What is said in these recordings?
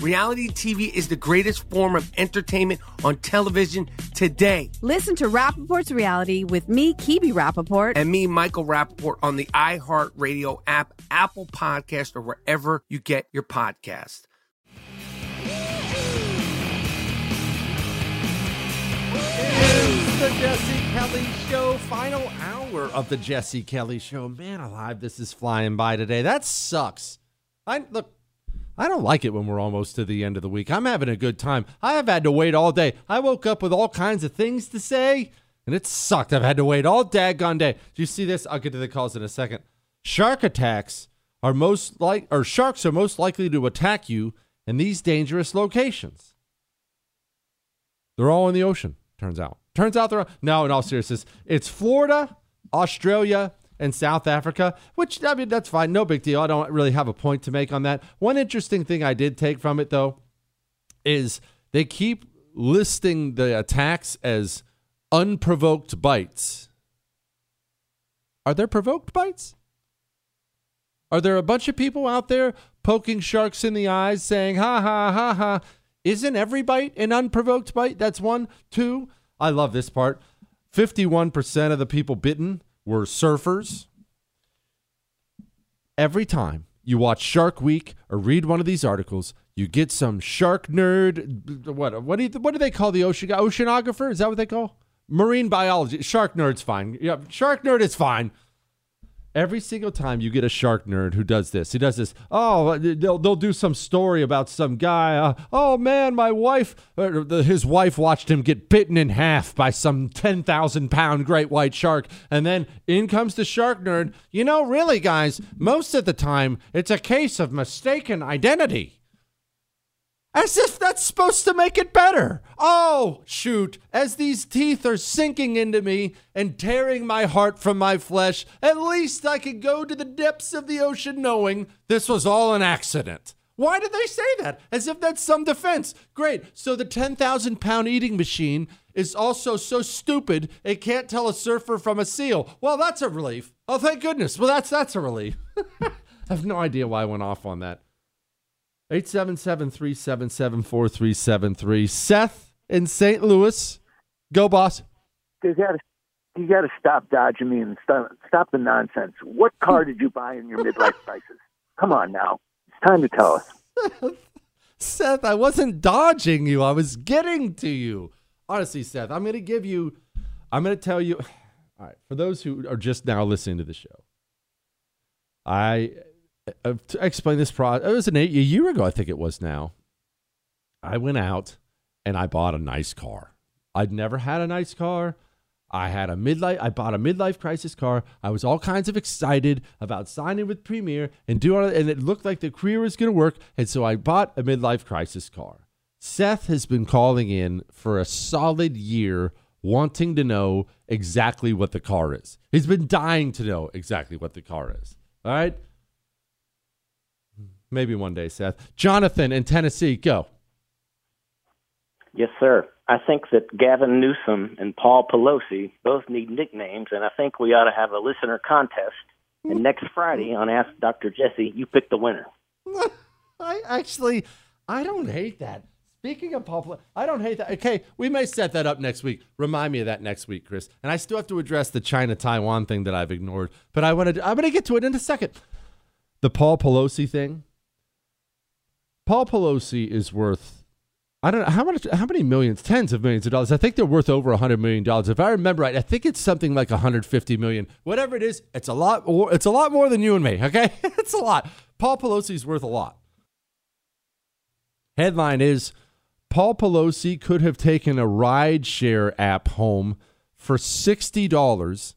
Reality TV is the greatest form of entertainment on television today. Listen to Rapaport's reality with me, Kebe Rapaport. And me, Michael Rapaport, on the iHeartRadio app, Apple Podcast, or wherever you get your podcast. the Jesse Kelly Show, final hour of the Jesse Kelly Show. Man alive, this is flying by today. That sucks. I look, I don't like it when we're almost to the end of the week. I'm having a good time. I have had to wait all day. I woke up with all kinds of things to say, and it sucked. I've had to wait all daggone day. Do you see this? I'll get to the calls in a second. Shark attacks are most like, or sharks are most likely to attack you in these dangerous locations. They're all in the ocean, turns out. Turns out they're no. In all seriousness, it's Florida, Australia, and South Africa. Which I mean, that's fine. No big deal. I don't really have a point to make on that. One interesting thing I did take from it though is they keep listing the attacks as unprovoked bites. Are there provoked bites? Are there a bunch of people out there poking sharks in the eyes saying, ha ha ha ha? Isn't every bite an unprovoked bite? That's one. Two, I love this part. 51% of the people bitten were surfers. Every time you watch Shark Week or read one of these articles, you get some shark nerd. What what do you, what do they call the ocean oceanographer? Is that what they call marine biology? Shark nerd's fine. Yeah, shark nerd is fine. Every single time you get a shark nerd who does this, he does this. Oh, they'll they'll do some story about some guy. Uh, oh man, my wife, uh, his wife watched him get bitten in half by some ten thousand pound great white shark, and then in comes the shark nerd. You know, really, guys, most of the time it's a case of mistaken identity. As if that's supposed to make it better. Oh, shoot. As these teeth are sinking into me and tearing my heart from my flesh, at least I could go to the depths of the ocean knowing this was all an accident. Why did they say that? As if that's some defense. Great. So the 10,000 pound eating machine is also so stupid it can't tell a surfer from a seal. Well, that's a relief. Oh, thank goodness. Well, that's that's a relief. I have no idea why I went off on that. 877 377 4373. Seth in St. Louis. Go, boss. You got to you got to stop dodging me and stop, stop the nonsense. What car did you buy in your midlife crisis? Come on now, it's time to tell us. Seth, I wasn't dodging you. I was getting to you. Honestly, Seth, I'm going to give you. I'm going to tell you. All right, for those who are just now listening to the show, I uh, to explain this process. It was an eight, a year ago, I think it was. Now, I went out and I bought a nice car. I'd never had a nice car. I had a midlife. I bought a midlife crisis car. I was all kinds of excited about signing with Premier and doing, and it looked like the career was going to work. And so I bought a midlife crisis car. Seth has been calling in for a solid year, wanting to know exactly what the car is. He's been dying to know exactly what the car is. All right. Maybe one day, Seth. Jonathan in Tennessee, go. Yes, sir. I think that Gavin Newsom and Paul Pelosi both need nicknames, and I think we ought to have a listener contest. And next Friday on Ask Dr. Jesse, you pick the winner. I actually, I don't hate that. Speaking of Paul, I don't hate that. Okay, we may set that up next week. Remind me of that next week, Chris. And I still have to address the China Taiwan thing that I've ignored, but I wanted. I'm going to get to it in a second. The Paul Pelosi thing. Paul Pelosi is worth I don't know how much, how many millions, tens of millions of dollars. I think they're worth over hundred million dollars. If I remember right, I think it's something like 150 million. Whatever it is, it's a lot. More, it's a lot more than you and me. Okay, it's a lot. Paul Pelosi's worth a lot. Headline is: Paul Pelosi could have taken a ride-share app home for sixty dollars.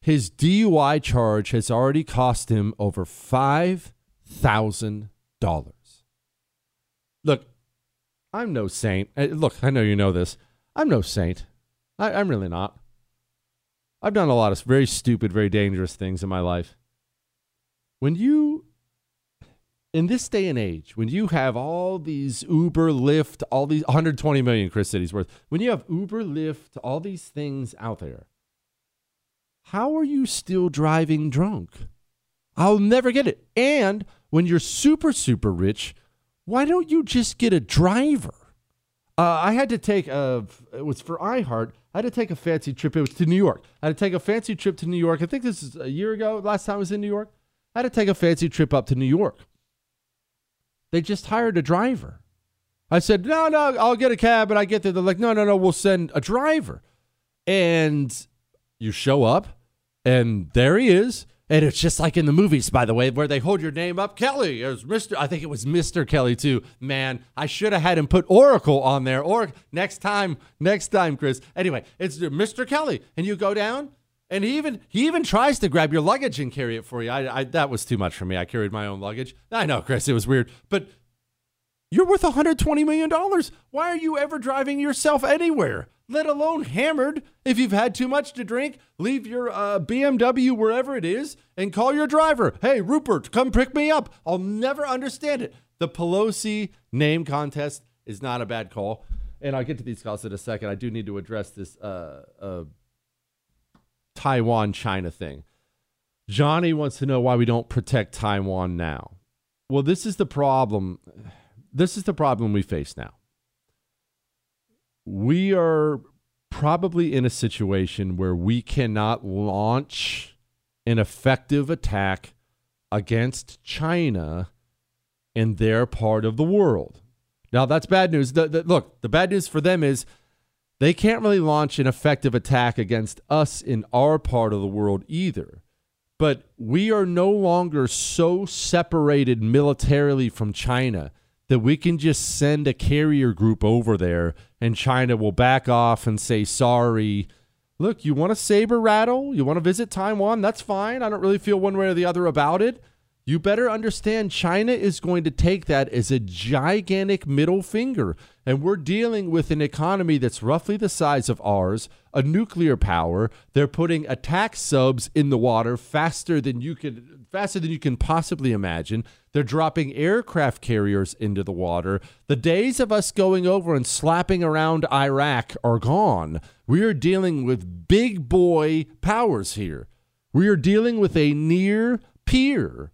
His DUI charge has already cost him over five thousand dollars. Look, I'm no saint. Uh, look, I know you know this. I'm no saint. I, I'm really not. I've done a lot of very stupid, very dangerous things in my life. When you, in this day and age, when you have all these Uber, Lyft, all these 120 million Chris City's worth, when you have Uber, Lyft, all these things out there, how are you still driving drunk? I'll never get it. And when you're super, super rich, why don't you just get a driver? Uh, I had to take a, it was for iHeart. I had to take a fancy trip. It was to New York. I had to take a fancy trip to New York. I think this is a year ago, last time I was in New York. I had to take a fancy trip up to New York. They just hired a driver. I said, no, no, I'll get a cab. And I get there. They're like, no, no, no, we'll send a driver. And you show up, and there he is. And it's just like in the movies, by the way, where they hold your name up. Kelly, was Mr. I think it was Mr. Kelly too. Man, I should have had him put Oracle on there. Or next time, next time, Chris. Anyway, it's Mr. Kelly, and you go down, and he even he even tries to grab your luggage and carry it for you. I, I that was too much for me. I carried my own luggage. I know, Chris, it was weird, but you're worth 120 million dollars. Why are you ever driving yourself anywhere? Let alone hammered. If you've had too much to drink, leave your uh, BMW wherever it is and call your driver. Hey, Rupert, come pick me up. I'll never understand it. The Pelosi name contest is not a bad call. And I'll get to these calls in a second. I do need to address this uh, uh, Taiwan China thing. Johnny wants to know why we don't protect Taiwan now. Well, this is the problem. This is the problem we face now we are probably in a situation where we cannot launch an effective attack against China in their part of the world. Now, that's bad news. The, the, look, the bad news for them is they can't really launch an effective attack against us in our part of the world either. But we are no longer so separated militarily from China that we can just send a carrier group over there and China will back off and say, sorry. Look, you want to saber rattle? You want to visit Taiwan? That's fine. I don't really feel one way or the other about it. You better understand China is going to take that as a gigantic middle finger. And we're dealing with an economy that's roughly the size of ours, a nuclear power. They're putting attack subs in the water faster than you can faster than you can possibly imagine. They're dropping aircraft carriers into the water. The days of us going over and slapping around Iraq are gone. We are dealing with big boy powers here. We are dealing with a near peer.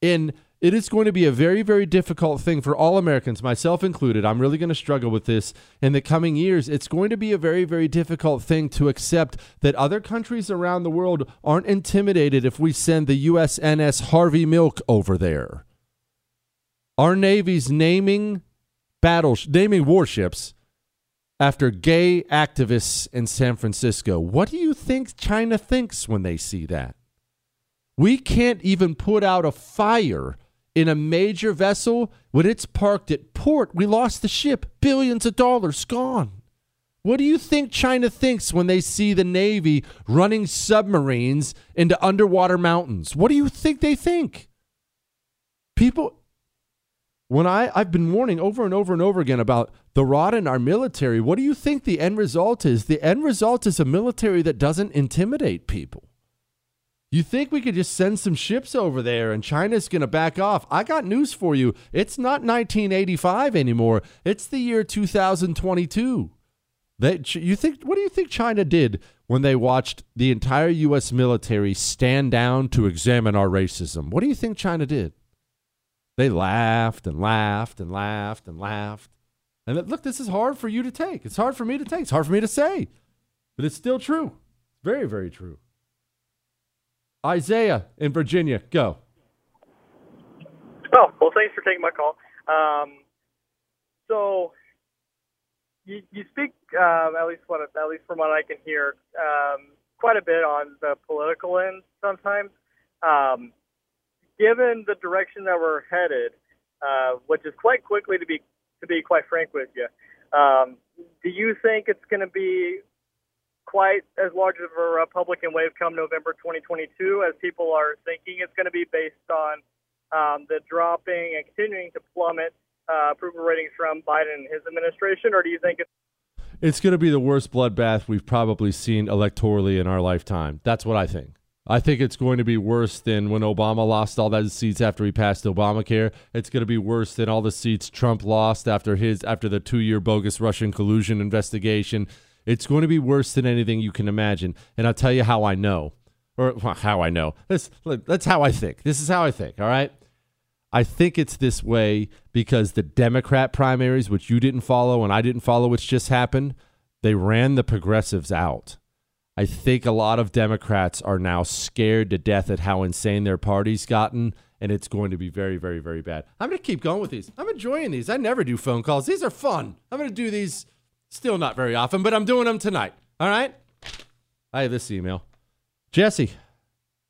And it is going to be a very, very difficult thing for all Americans, myself included. I'm really going to struggle with this in the coming years. It's going to be a very, very difficult thing to accept that other countries around the world aren't intimidated if we send the USNS Harvey Milk over there. Our Navy's naming battles, naming warships after gay activists in San Francisco. What do you think China thinks when they see that? We can't even put out a fire in a major vessel when it's parked at port. We lost the ship, billions of dollars gone. What do you think China thinks when they see the Navy running submarines into underwater mountains? What do you think they think? People, when I, I've been warning over and over and over again about the rot in our military, what do you think the end result is? The end result is a military that doesn't intimidate people. You think we could just send some ships over there and China's going to back off? I got news for you. It's not 1985 anymore. It's the year 2022. That you think what do you think China did when they watched the entire US military stand down to examine our racism? What do you think China did? They laughed and laughed and laughed and laughed. And look, this is hard for you to take. It's hard for me to take. It's hard for me to say. But it's still true. It's Very, very true. Isaiah in Virginia, go. Oh, well, thanks for taking my call. Um, so, you, you speak, um, at least what at least from what I can hear, um, quite a bit on the political end sometimes. Um, given the direction that we're headed, uh, which is quite quickly to be to be quite frank with you, um, do you think it's going to be quite as large of a Republican wave come November 2022 as people are thinking it's going to be based on um, the dropping and continuing to plummet uh, approval ratings from Biden and his administration, or do you think it's it's going to be the worst bloodbath we've probably seen electorally in our lifetime. That's what I think. I think it's going to be worse than when Obama lost all those seats after he passed Obamacare. It's going to be worse than all the seats Trump lost after his after the 2-year bogus Russian collusion investigation. It's going to be worse than anything you can imagine. And I'll tell you how I know. Or well, how I know. That's that's how I think. This is how I think, all right? I think it's this way because the Democrat primaries, which you didn't follow and I didn't follow, which just happened, they ran the progressives out. I think a lot of Democrats are now scared to death at how insane their party's gotten, and it's going to be very, very, very bad. I'm going to keep going with these. I'm enjoying these. I never do phone calls. These are fun. I'm going to do these still not very often, but I'm doing them tonight. All right? I have this email. Jesse,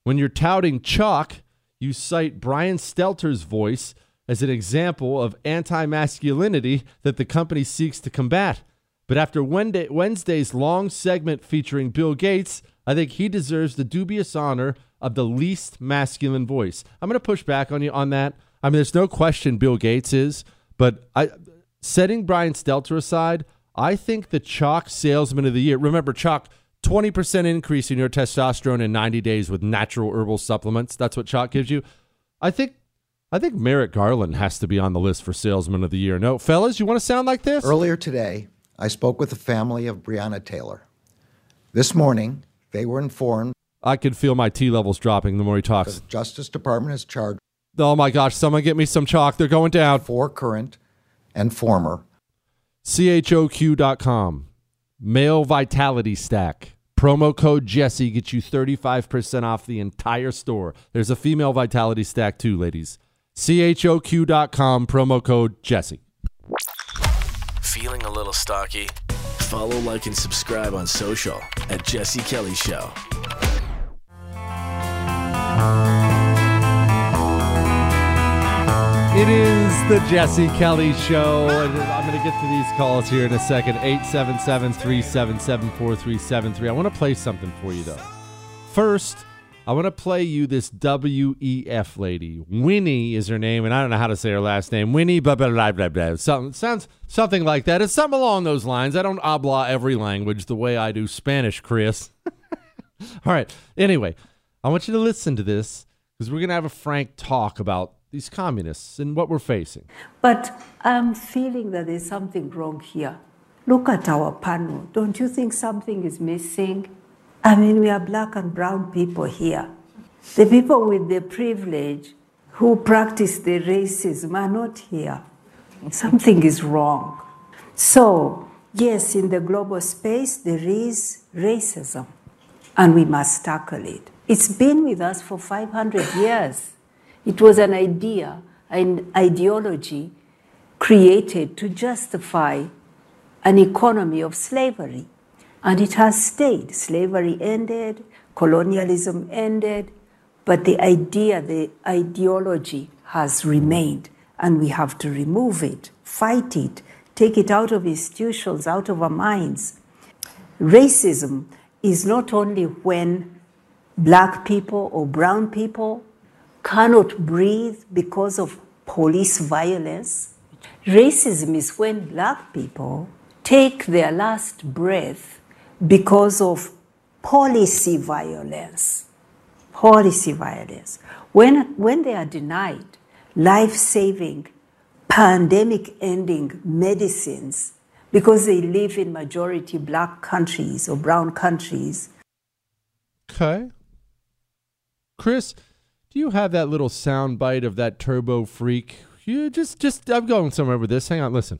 when you're touting Choq, you cite Brian Stelter's voice as an example of anti masculinity that the company seeks to combat. But after Wednesday's long segment featuring Bill Gates, I think he deserves the dubious honor of the least masculine voice. I'm going to push back on you on that. I mean, there's no question Bill Gates is, but I, setting Brian Stelter aside, I think the Choq Salesman of the Year. Remember, Choq, 20% increase in your testosterone in 90 days with natural herbal supplements. That's what Choq gives you. I think I think Merrick Garland has to be on the list for Salesman of the Year. No, fellas, you want to sound like this? Earlier today, I spoke with the family of Breonna Taylor. This morning, they were informed. I could feel my T levels dropping the more he talks. The Justice Department has charged. Oh my gosh, someone get me some Choq. They're going down. Four current and former. CHOQ.com. Male Vitality Stack. Promo code Jesse gets you 35% off the entire store. There's a female Vitality Stack too, ladies. CHOQ.com. Promo code Jesse. Feeling a little stocky? Follow, like, and subscribe on social at Jesse Kelly Show. It is the Jesse Kelly Show. I'm going to get to these calls here in a second. 877 377 4373. I want to play something for you, though. First, I want to play you this WEF lady. Winnie is her name, and I don't know how to say her last name. Winnie, blah, blah, blah, blah, blah. Something, sounds something like that. It's something along those lines. I don't habla every language the way I do Spanish, Chris. All right. Anyway, I want you to listen to this because we're going to have a frank talk about these communists and what we're facing. But I'm feeling that there's something wrong here. Look at our panel. Don't you think something is missing? I mean, we are black and brown people here. The people with the privilege who practice the racism are not here. Something is wrong. So, yes, in the global space, there is racism, and we must tackle it. It's been with us for 500 years. It was an idea, an ideology created to justify an economy of slavery. And it has stayed. Slavery ended, colonialism ended, but the idea, the ideology has remained, and we have to remove it, fight it, take it out of institutions, out of our minds. Racism is not only when black people or brown people cannot breathe because of police violence. Racism is when black people take their last breath because of policy violence. Policy violence. When, when they are denied life saving, pandemic ending medicines because they live in majority black countries or brown countries. Okay. Chris, do you have that little sound bite of that turbo freak? You just just I'm going somewhere with this. Hang on, listen.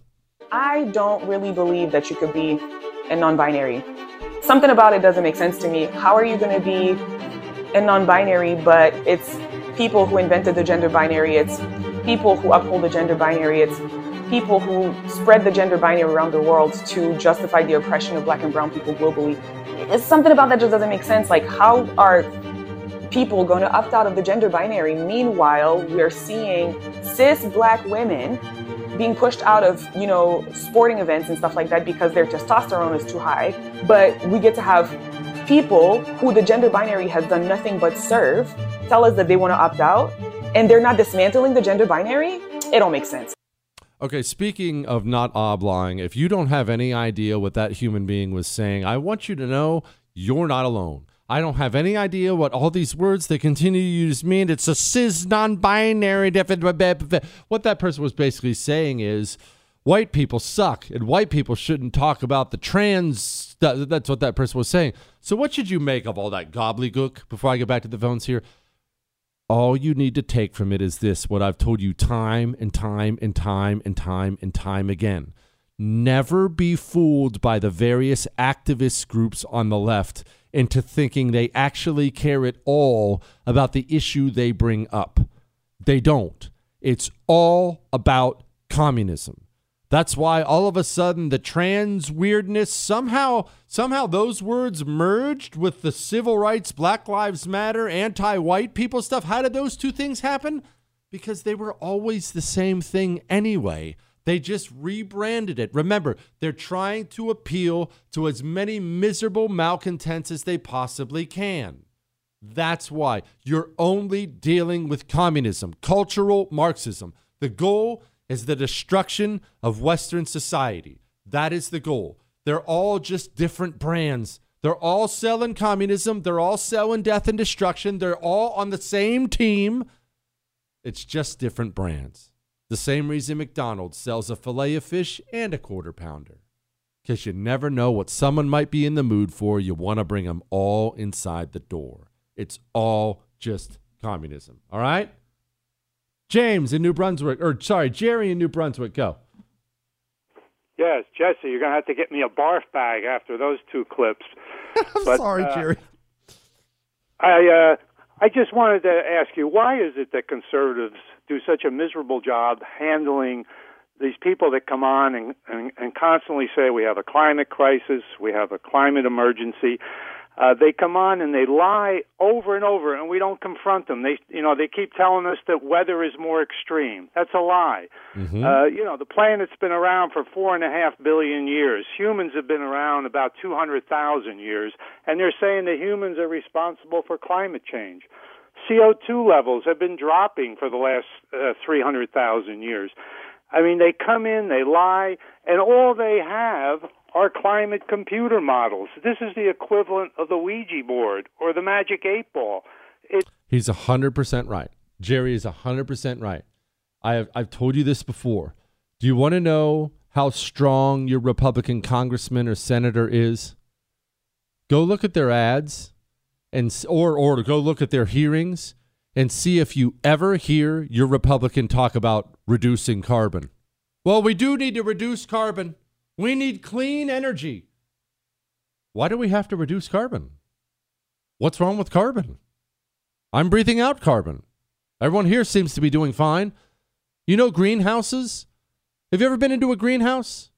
I don't really believe that you could be a non-binary. Something about it doesn't make sense to me. How are you going to be a non-binary but it's people who invented the gender binary, it's people who uphold the gender binary, it's people who spread the gender binary around the world to justify the oppression of black and brown people globally. It's something about that just doesn't make sense. Like how are people going to opt out of the gender binary. Meanwhile, we're seeing cis black women being pushed out of, you know, sporting events and stuff like that because their testosterone is too high. But we get to have people who the gender binary has done nothing but serve tell us that they want to opt out and they're not dismantling the gender binary. It don't make sense. Okay, speaking of not oblying, if you don't have any idea what that human being was saying, I want you to know you're not alone. I don't have any idea what all these words they continue to use mean. It's a cis non-binary. definition. What that person was basically saying is white people suck and white people shouldn't talk about the trans. That's what that person was saying. So what should you make of all that gobbledygook before I get back to the phones here? All you need to take from it is this what I've told you time and time and time and time and time again. Never be fooled by the various activist groups on the left into thinking they actually care at all about the issue they bring up. They don't. It's all about communism. That's why all of a sudden the trans weirdness somehow somehow those words merged with the civil rights, Black Lives Matter, anti-white people stuff. How did those two things happen? Because they were always the same thing anyway. They just rebranded it. Remember, they're trying to appeal to as many miserable malcontents as they possibly can. That's why you're only dealing with communism, cultural Marxism. The goal is the destruction of Western society. That is the goal. They're all just different brands. They're all selling communism. They're all selling death and destruction. They're all on the same team. It's just different brands. The same reason McDonald's sells a filet of fish and a quarter pounder. Because you never know what someone might be in the mood for. You want to bring them all inside the door. It's all just communism. All right? James in New Brunswick, or sorry, Jerry in New Brunswick, go. Yes, Jesse, you're going to have to get me a barf bag after those two clips. I'm but, sorry, uh, Jerry. I uh, I just wanted to ask you, why is it that conservatives do such a miserable job handling these people that come on and, and, and constantly say we have a climate crisis, we have a climate emergency. Uh, they come on and they lie over and over, and we don't confront them. They, you know, they keep telling us that weather is more extreme. That's a lie. Mm-hmm. Uh, you know, the planet's been around for four and a half billion years. Humans have been around about two hundred thousand years, and they're saying that humans are responsible for climate change. CO2 levels have been dropping for the last uh, 300,000 years. I mean, they come in, they lie, and all they have are climate computer models. This is the equivalent of the Ouija board or the magic eight ball. It- He's 100% right. Jerry is 100% right. I have, I've told you this before. Do you want to know how strong your Republican congressman or senator is? Go look at their ads and or or to go look at their hearings and see if you ever hear your Republican talk about reducing carbon. Well, we do need to reduce carbon. We need clean energy. Why do we have to reduce carbon? What's wrong with carbon? I'm breathing out carbon. Everyone here seems to be doing fine. You know greenhouses? Have you ever been into a greenhouse?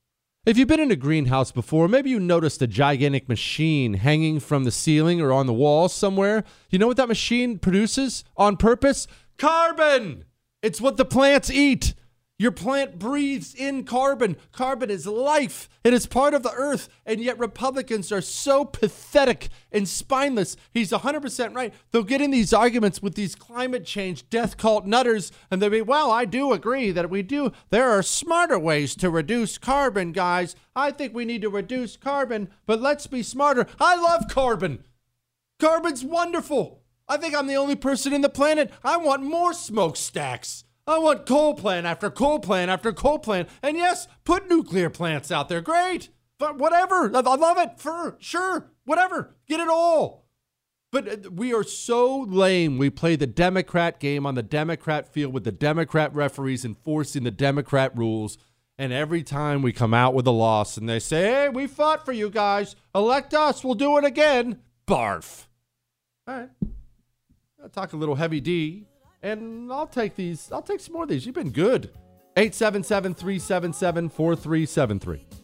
If you've been in a greenhouse before, maybe you noticed a gigantic machine hanging from the ceiling or on the wall somewhere. You know what that machine produces on purpose? Carbon! It's what the plants eat. Your plant breathes in carbon. Carbon is life. It is part of the earth. And yet Republicans are so pathetic and spineless. He's 100% right. They'll get in these arguments with these climate change death cult nutters and they'll be, well, I do agree that we do. There are smarter ways to reduce carbon, guys. I think we need to reduce carbon, but let's be smarter. I love carbon. Carbon's wonderful. I think I'm the only person in the planet. I want more smokestacks. I want coal plant after coal plant after coal plant. And yes, put nuclear plants out there. Great. But whatever. I love it. For sure. Whatever. Get it all. But uh, we are so lame. We play the Democrat game on the Democrat field with the Democrat referees enforcing the Democrat rules. And every time we come out with a loss and they say, hey, we fought for you guys. Elect us. We'll do it again. Barf. All right. I'll talk a little heavy D. And I'll take these. I'll take some more of these. You've been good. 877 377 4373.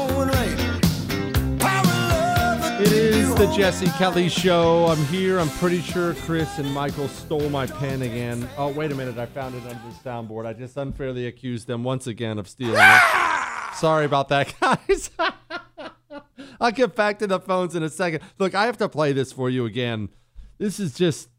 It is the Jesse Kelly Show. I'm here. I'm pretty sure Chris and Michael stole my pen again. Oh, wait a minute. I found it under the soundboard. I just unfairly accused them once again of stealing it. Ah! Sorry about that, guys. I'll get back to the phones in a second. Look, I have to play this for you again. This is just,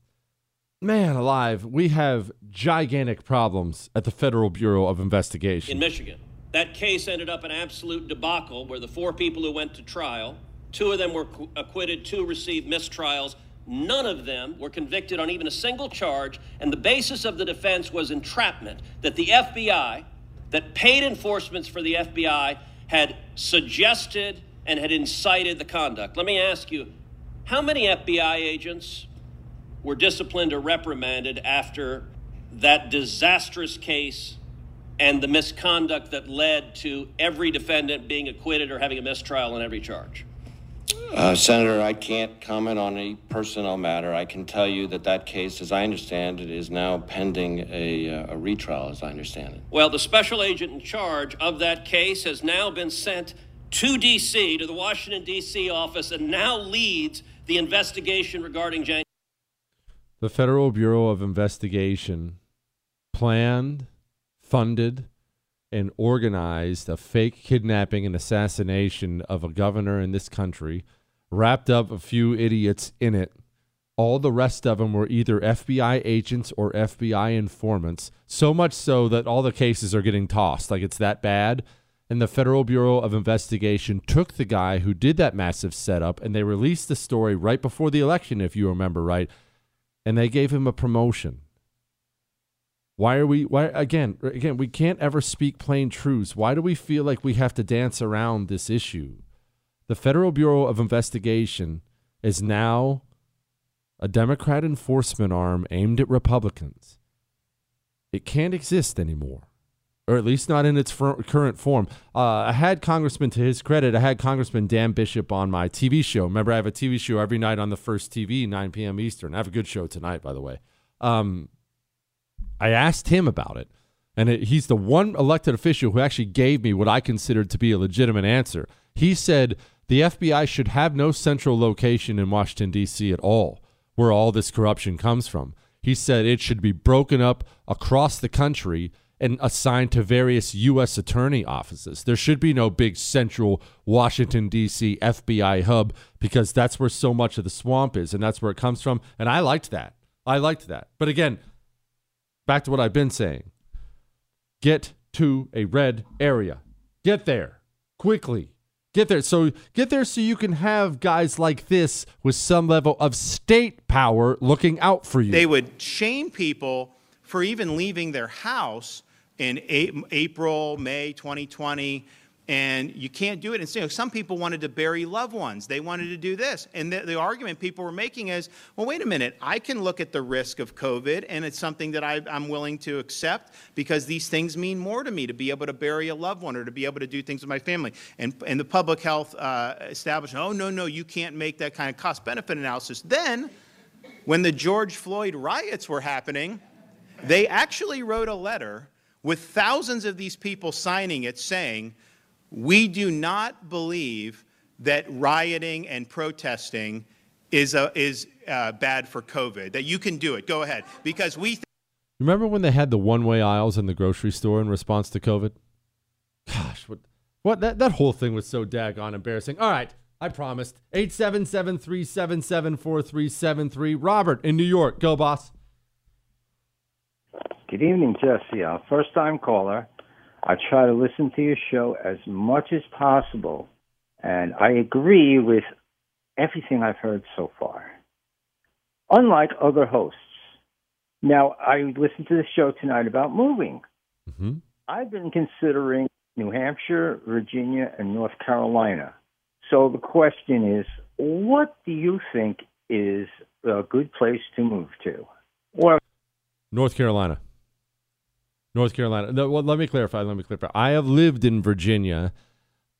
man alive. We have gigantic problems at the Federal Bureau of Investigation. in Michigan. That case ended up an absolute debacle where the four people who went to trial, two of them were acquitted, two received mistrials. None of them were convicted on even a single charge, and the basis of the defense was entrapment that the FBI, that paid enforcements for the FBI, had suggested and had incited the conduct. Let me ask you how many FBI agents were disciplined or reprimanded after that disastrous case and the misconduct that led to every defendant being acquitted or having a mistrial on every charge? Uh, Senator, I can't comment on a personnel matter. I can tell you that that case, as I understand it, is now pending a, uh, a retrial, as I understand it. Well, the special agent in charge of that case has now been sent to D.C., to the Washington, D.C. office, and now leads the investigation regarding January. The Federal Bureau of Investigation planned, funded, and organized a fake kidnapping and assassination of a governor in this country, wrapped up a few idiots in it. All the rest of them were either FBI agents or FBI informants, so much so that all the cases are getting tossed. Like it's that bad. And the Federal Bureau of Investigation took the guy who did that massive setup and they released the story right before the election, if you remember right, and they gave him a promotion. Why are we why again again we can't ever speak plain truths. Why do we feel like we have to dance around this issue? The Federal Bureau of Investigation is now a Democrat enforcement arm aimed at Republicans. It can't exist anymore, or at least not in its fir- current form. Uh, I had Congressman, to his credit, I had Congressman Dan Bishop on my TV show. Remember, I have a TV show every night on the first TV, 9 p.m. Eastern. I have a good show tonight, by the way. Um, I asked him about it, and it, he's the one elected official who actually gave me what I considered to be a legitimate answer. He said the FBI should have no central location in Washington, D.C. at all, where all this corruption comes from. He said it should be broken up across the country and assigned to various U.S. attorney offices. There should be no big central Washington, D.C. FBI hub because that's where so much of the swamp is and that's where it comes from. And I liked that. I liked that. But again, back to what I've been saying get to a red area. Get there quickly. Get there. So get there so you can have guys like this with some level of state power looking out for you. They would shame people for even leaving their house in April, May 2020, and you can't do it. And so some people wanted to bury loved ones. They wanted to do this. And the, the argument people were making is, well, wait a minute, I can look at the risk of COVID, and it's something that I, I'm willing to accept because these things mean more to me to be able to bury a loved one or to be able to do things with my family. And, and the public health uh, establishment, oh, no, no, you can't make that kind of cost benefit analysis. Then, when the George Floyd riots were happening, they actually wrote a letter with thousands of these people signing it saying, We do not believe that rioting and protesting is, a, is uh, bad for COVID, that you can do it. Go ahead. Because we th- Remember when they had the one-way aisles in the grocery store in response to COVID? Gosh, what what that, that whole thing was so daggone embarrassing. All right, I promised. 877-377-4373. Robert in New York. Go, boss. Good evening, Jesse. I'm first time caller. I try to listen to your show as much as possible, and I agree with everything I've heard so far. Unlike other hosts. Now, I listened to the show tonight about moving. Mm-hmm. I've been considering New Hampshire, Virginia, and North Carolina. So the question is what do you think is a good place to move to? Or North Carolina. North Carolina. No, well, let me clarify. Let me clarify. I have lived in Virginia.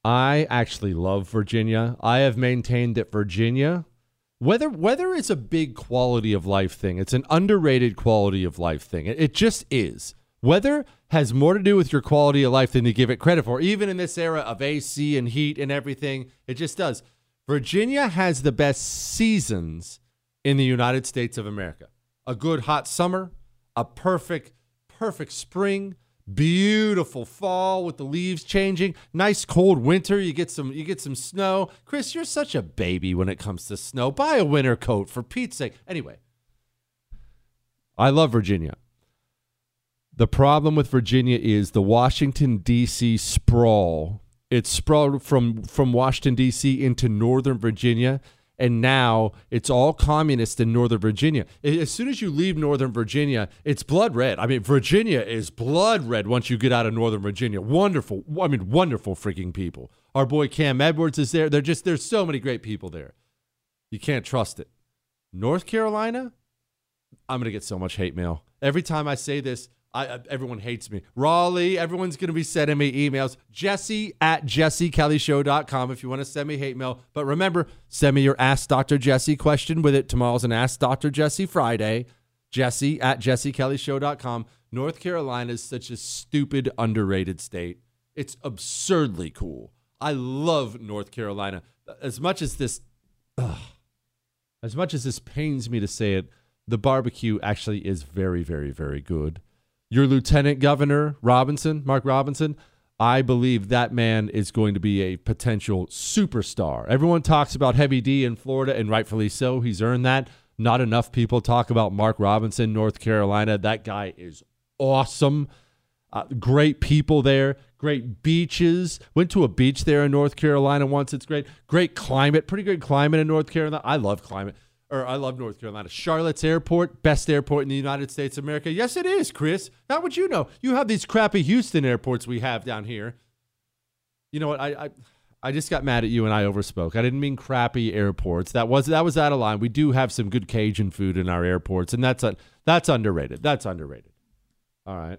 I actually love Virginia. I have maintained that Virginia, whether whether it's a big quality of life thing, it's an underrated quality of life thing. It, it just is. Weather has more to do with your quality of life than you give it credit for. Even in this era of AC and heat and everything, it just does. Virginia has the best seasons in the United States of America. A good hot summer, a perfect perfect spring, beautiful fall with the leaves changing, nice cold winter, you get some you get some snow. Chris, you're such a baby when it comes to snow. Buy a winter coat for Pete's sake. Anyway, I love Virginia. The problem with Virginia is the Washington D.C. sprawl. It's sprawled from from Washington D.C. into northern Virginia and now it's all communist in Northern Virginia. As soon as you leave Northern Virginia, it's blood red. I mean, Virginia is blood red once you get out of Northern Virginia. Wonderful. I mean, wonderful freaking people. Our boy Cam Edwards is there. They're just there's so many great people there. You can't trust it. North Carolina, I'm gonna get so much hate mail every time I say this. I, everyone hates me. Raleigh, everyone's going to be sending me emails. Jesse at jessekellyshow.com if you want to send me hate mail. But remember, send me your Ask Dr. Jesse question with it. Tomorrow's an Ask Dr. Jesse Friday. Jesse at jessekellyshow.com. North Carolina is such a stupid, underrated state. It's absurdly cool. I love North Carolina. As much as this, ugh, as much as this pains me to say it, the barbecue actually is very, very, very good your lieutenant governor, Robinson, Mark Robinson, I believe that man is going to be a potential superstar. Everyone talks about Heavy D in Florida, and rightfully so. He's earned that. Not enough people talk about Mark Robinson, North Carolina. That guy is awesome. Uh, great people there. Great beaches. Went to a beach there in North Carolina once. It's great. Great climate. Pretty good climate in North Carolina. I love climate or I love North Carolina. Charlotte's airport, best airport in the United States of America. Yes, it is, Chris. How would you know? You have these crappy Houston airports we have down here. You know what? I, I I just got mad at you and I overspoke. I didn't mean crappy airports. That was that was out of line. We do have some good Cajun food in our airports, and that's a, that's underrated. That's underrated. All right,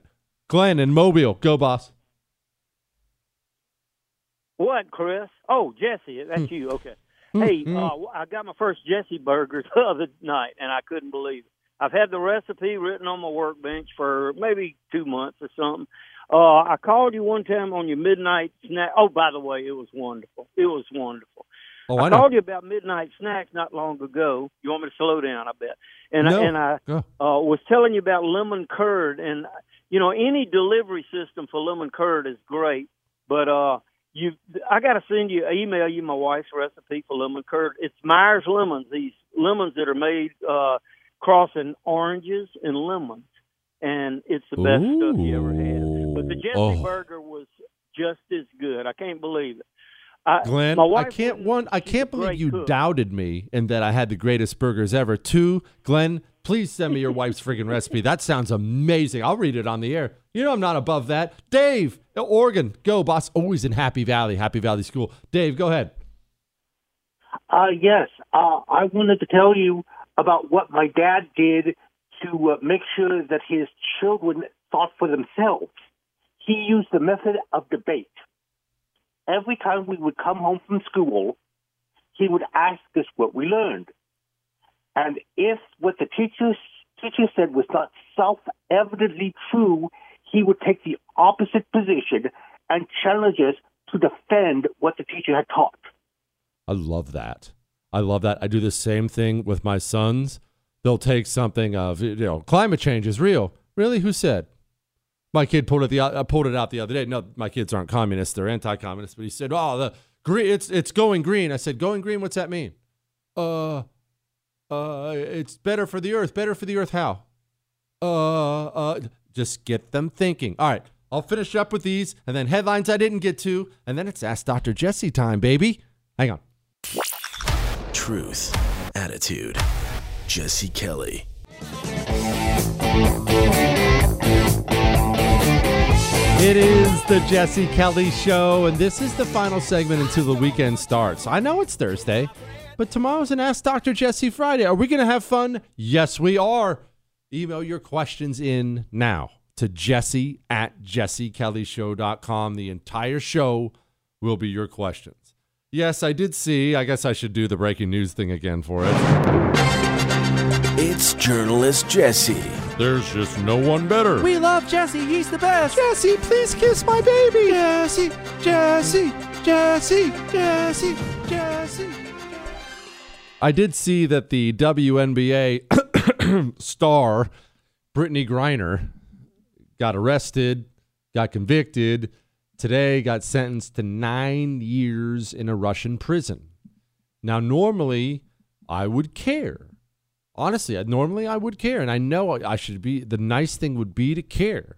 Glenn and Mobile, go boss. What, Chris? Oh, Jesse, that's Hmm. you. Okay. Hey, uh, I got my first Jesse burger the other night, and I couldn't believe it. I've had the recipe written on my workbench for maybe two months or something. Uh, I called you one time on your midnight snack. Oh, by the way, it was wonderful. It was wonderful. Oh, I, I called you about midnight snacks not long ago. You want me to slow down? I bet. And No. I, and I Go. uh, was telling you about lemon curd, and you know any delivery system for lemon curd is great, but uh, you I got to send you email you my wife's recipe for lemon curd. It's Meyer's lemons, these lemons that are made uh, crossing oranges and lemons, and it's the best stuff you ever had. But the Jesse Oh. burger was just as good. I can't believe it. I, Glenn, I can't one. I can't believe you cook. doubted me and that I had the greatest burgers ever. Two, Glenn, please send me your wife's friggin' recipe. That sounds amazing. I'll read it on the air. You know I'm not above that. Dave, Oregon, go boss. Always in Happy Valley, Happy Valley School. Dave, go ahead. Uh, yes, uh, I wanted to tell you about what my dad did to uh, make sure that his children thought for themselves. He used the method of debate. Every time we would come home from school, he would ask us what we learned. And if what the teacher, teacher said was not self-evidently true, he would take the opposite position and challenge us to defend what the teacher had taught. I love that. I love that. I do the same thing with my sons. They'll take something of you know climate change is real. Really, who said? My kid pulled it the uh, pulled it out the other day. No, my kids aren't communists; they're anti-communists. But he said, "Oh, the green, it's it's going green." I said, "Going green? What's that mean?" Uh, uh, it's better for the earth. Better for the earth? How? Uh, uh, just get them thinking. All right, I'll finish up with these, and then headlines I didn't get to, and then it's Ask Dr. Jesse time, baby. Hang on. Truth, attitude. Jesse Kelly. It is the Jesse Kelly Show, and this is the final segment until the weekend starts. I know it's Thursday, but tomorrow's an Ask Dr. Jesse Friday. Are we going to have fun? Yes, we are. Email your questions in now to jesse at jessekellyshow.com. The entire show will be your questions. Yes, I did see. I guess I should do the breaking news thing again for it. It's journalist Jesse. There's just no one better. We love Jesse. He's the best. Jesse, please kiss my baby. Jesse, Jesse, Jesse, Jesse, Jesse. I did see that the WNBA star Brittney Griner got arrested, got convicted, today got sentenced to nine years in a Russian prison. Now, normally I would care. Honestly, normally I would care, and I know I should be. The nice thing would be to care,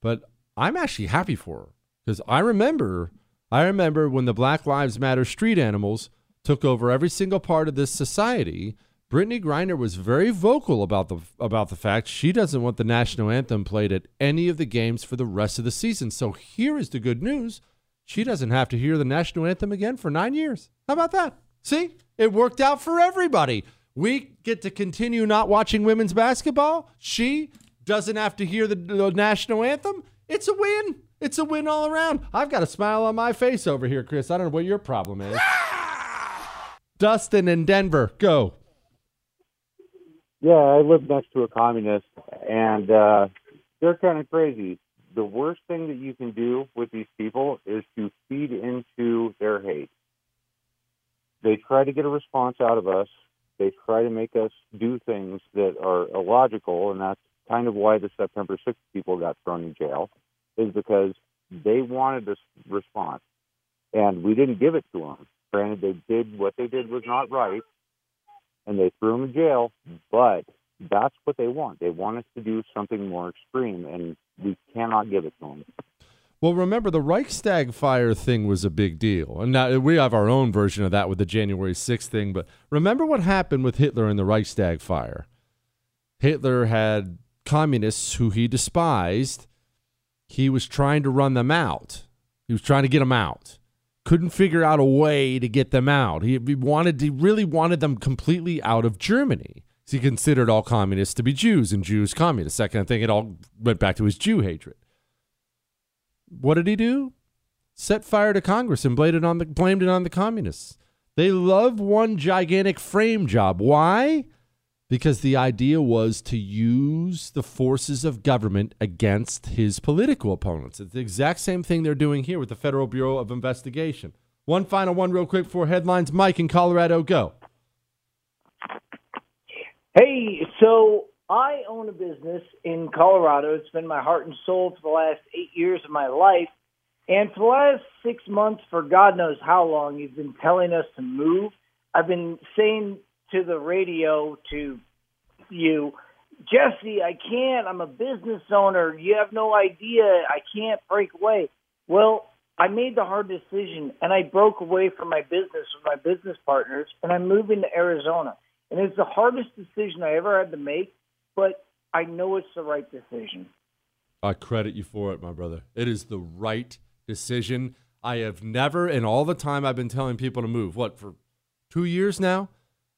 but I'm actually happy for her because I remember, I remember when the Black Lives Matter street animals took over every single part of this society. Brittney Griner was very vocal about the about the fact she doesn't want the national anthem played at any of the games for the rest of the season. So here is the good news. She doesn't have to hear the national anthem again for 9 years. How about that? See? It worked out for everybody. We get to continue not watching women's basketball. She doesn't have to hear the, the national anthem. It's a win. It's a win all around. I've got a smile on my face over here, Chris. I don't know what your problem is. Dustin in Denver, go. Yeah, I live next to a communist, and uh, they're kind of crazy. The worst thing that you can do with these people is to feed into their hate. They try to get a response out of us. They try to make us do things that are illogical, and that's kind of why the September 6th people got thrown in jail, is because they wanted this response, and we didn't give it to them. Granted, they did what they did was not right, and they threw them in jail, but that's what they want. They want us to do something more extreme, and we cannot give it to them. Well, remember the Reichstag fire thing was a big deal, and now we have our own version of that with the January 6th thing. But remember what happened with Hitler and the Reichstag fire? Hitler had communists who he despised. He was trying to run them out. He was trying to get them out. Couldn't figure out a way to get them out. He, wanted, he really wanted them completely out of Germany. He considered all communists to be Jews and Jews communists. Of thing. It all went back to his Jew hatred what did he do? Set fire to Congress and blamed it on the blamed it on the communists. They love one gigantic frame job. Why? Because the idea was to use the forces of government against his political opponents. It's the exact same thing they're doing here with the Federal Bureau of Investigation. One final one, real quick, for headlines. Mike in Colorado, go. Hey, so I own a business in Colorado. It's been my heart and soul for the last eight years of my life. And for the last six months, for God knows how long, you've been telling us to move. I've been saying to the radio, to you, Jesse, I can't. I'm a business owner. You have no idea. I can't break away. Well, I made the hard decision and I broke away from my business with my business partners and I'm moving to Arizona. And it's the hardest decision I ever had to make but I know it's the right decision. I credit you for it, my brother. It is the right decision. I have never, in all the time I've been telling people to move, what, for two years now?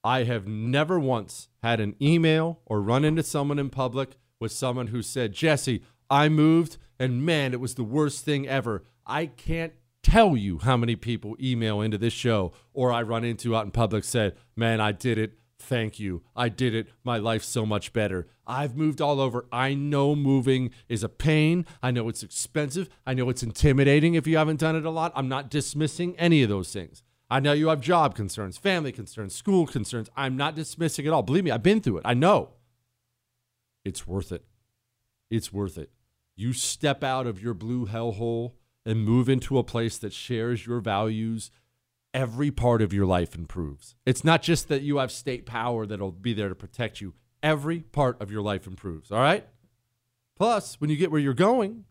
I have never once had an email or run into someone in public with someone who said, Jesse, I moved and man, it was the worst thing ever. I can't tell you how many people email into this show or I run into out in public said, man, I did it. Thank you. I did it. My life's so much better. I've moved all over. I know moving is a pain. I know it's expensive. I know it's intimidating if you haven't done it a lot. I'm not dismissing any of those things. I know you have job concerns, family concerns, school concerns. I'm not dismissing it all. Believe me, I've been through it. I know. It's worth it. It's worth it. You step out of your blue hellhole and move into a place that shares your values every part of your life improves. It's not just that you have state power that'll be there to protect you. Every part of your life improves. All right? Plus, when you get where you're going,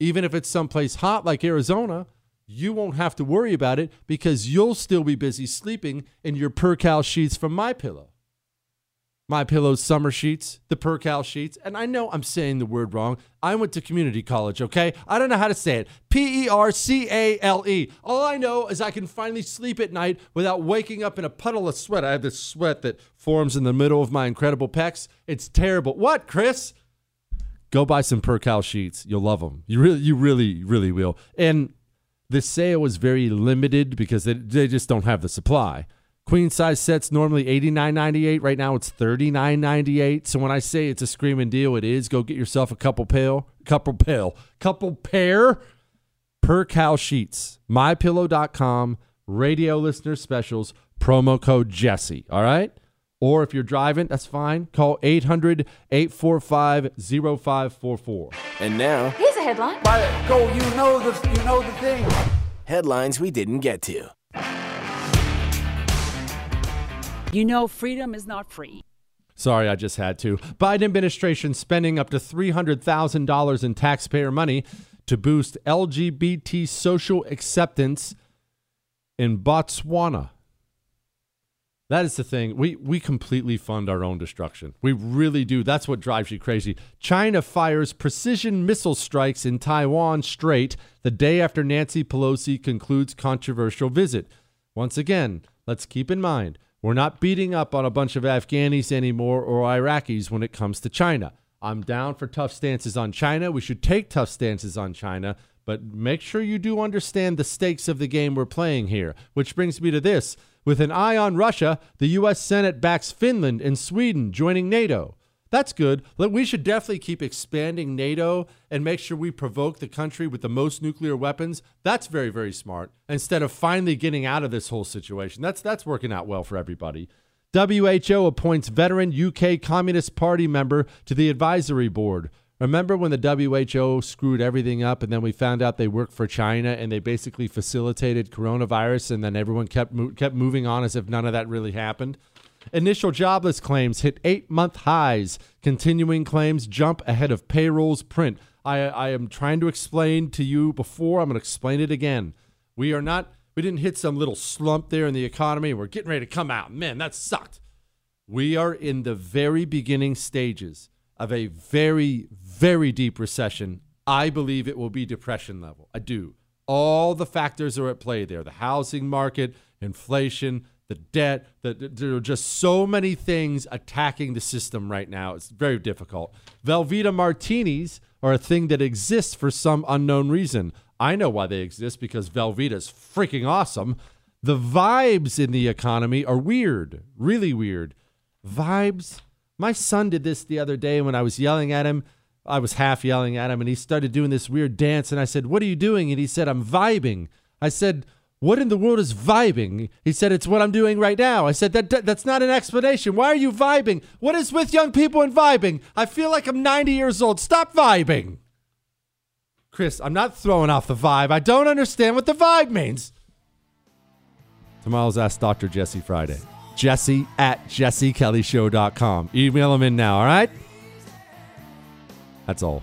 even if it's someplace hot like Arizona, you won't have to worry about it because you'll still be busy sleeping in your Percale sheets from my pillow. My Pillow's summer sheets, the percal sheets, and I know I'm saying the word wrong. I went to community college, okay? I don't know how to say it. P E R C A L E. All I know is I can finally sleep at night without waking up in a puddle of sweat. I have this sweat that forms in the middle of my incredible pecs. It's terrible. What, Chris? Go buy some percal sheets. You'll love them. You really, you really, really will. And the sale was very limited because they, they just don't have the supply. Queen size sets normally $89.98. Right now it's $39.98. So when I say it's a screaming deal, it is. Go get yourself a couple pair, couple pair, couple pair Percale sheets. MyPillow.com, radio listener specials, promo code Jesse. All right? Or if you're driving, that's fine. Call 800 845 0544. And now, Here's a headline. go, you know the you know the thing. Headlines we didn't get to. You know, freedom is not free. Sorry, I just had to. Biden administration spending up to $300,000 in taxpayer money to boost LGBT social acceptance in Botswana. That is the thing. We we completely fund our own destruction. We really do. That's what drives you crazy. China fires precision missile strikes in Taiwan Strait the day after Nancy Pelosi concludes controversial visit. Once again, let's keep in mind, we're not beating up on a bunch of Afghanis anymore or Iraqis when it comes to China. I'm down for tough stances on China. We should take tough stances on China, but make sure you do understand the stakes of the game we're playing here. Which brings me to this. With an eye on Russia, the U.S. Senate backs Finland and Sweden joining NATO. That's good. We should definitely keep expanding NATO and make sure we provoke the country with the most nuclear weapons. That's very, very smart. Instead of finally getting out of this whole situation, that's that's working out well for everybody. WHO appoints veteran UK Communist Party member to the advisory board. Remember when the WHO screwed everything up and then we found out they worked for China and they basically facilitated coronavirus and then everyone kept mo- kept moving on as if none of that really happened? Initial jobless claims hit 8-month highs. Continuing claims jump ahead of payrolls print. I I am trying to explain to you before, I'm going to explain it again. We are not we didn't hit some little slump there in the economy. We're getting ready to come out. Man, that sucked. We are in the very beginning stages of a very, very deep recession. I believe it will be depression level. I do. All the factors are at play there the housing market, inflation, the debt, the, there are just so many things attacking the system right now. It's very difficult. Velveeta martinis are a thing that exists for some unknown reason. I know why they exist because Velveeta's freaking awesome. The vibes in the economy are weird, really weird. Vibes. My son did this the other day when I was yelling at him. I was half yelling at him, and he started doing this weird dance. And I said, What are you doing? And he said, I'm vibing. I said, What in the world is vibing? He said, It's what I'm doing right now. I said, that, that That's not an explanation. Why are you vibing? What is with young people and vibing? I feel like I'm 90 years old. Stop vibing. Chris, I'm not throwing off the vibe. I don't understand what the vibe means. Tomorrow's Ask Dr. Jesse Friday. Jesse at jessekellyshow.com. Email him in now, all right? That's all.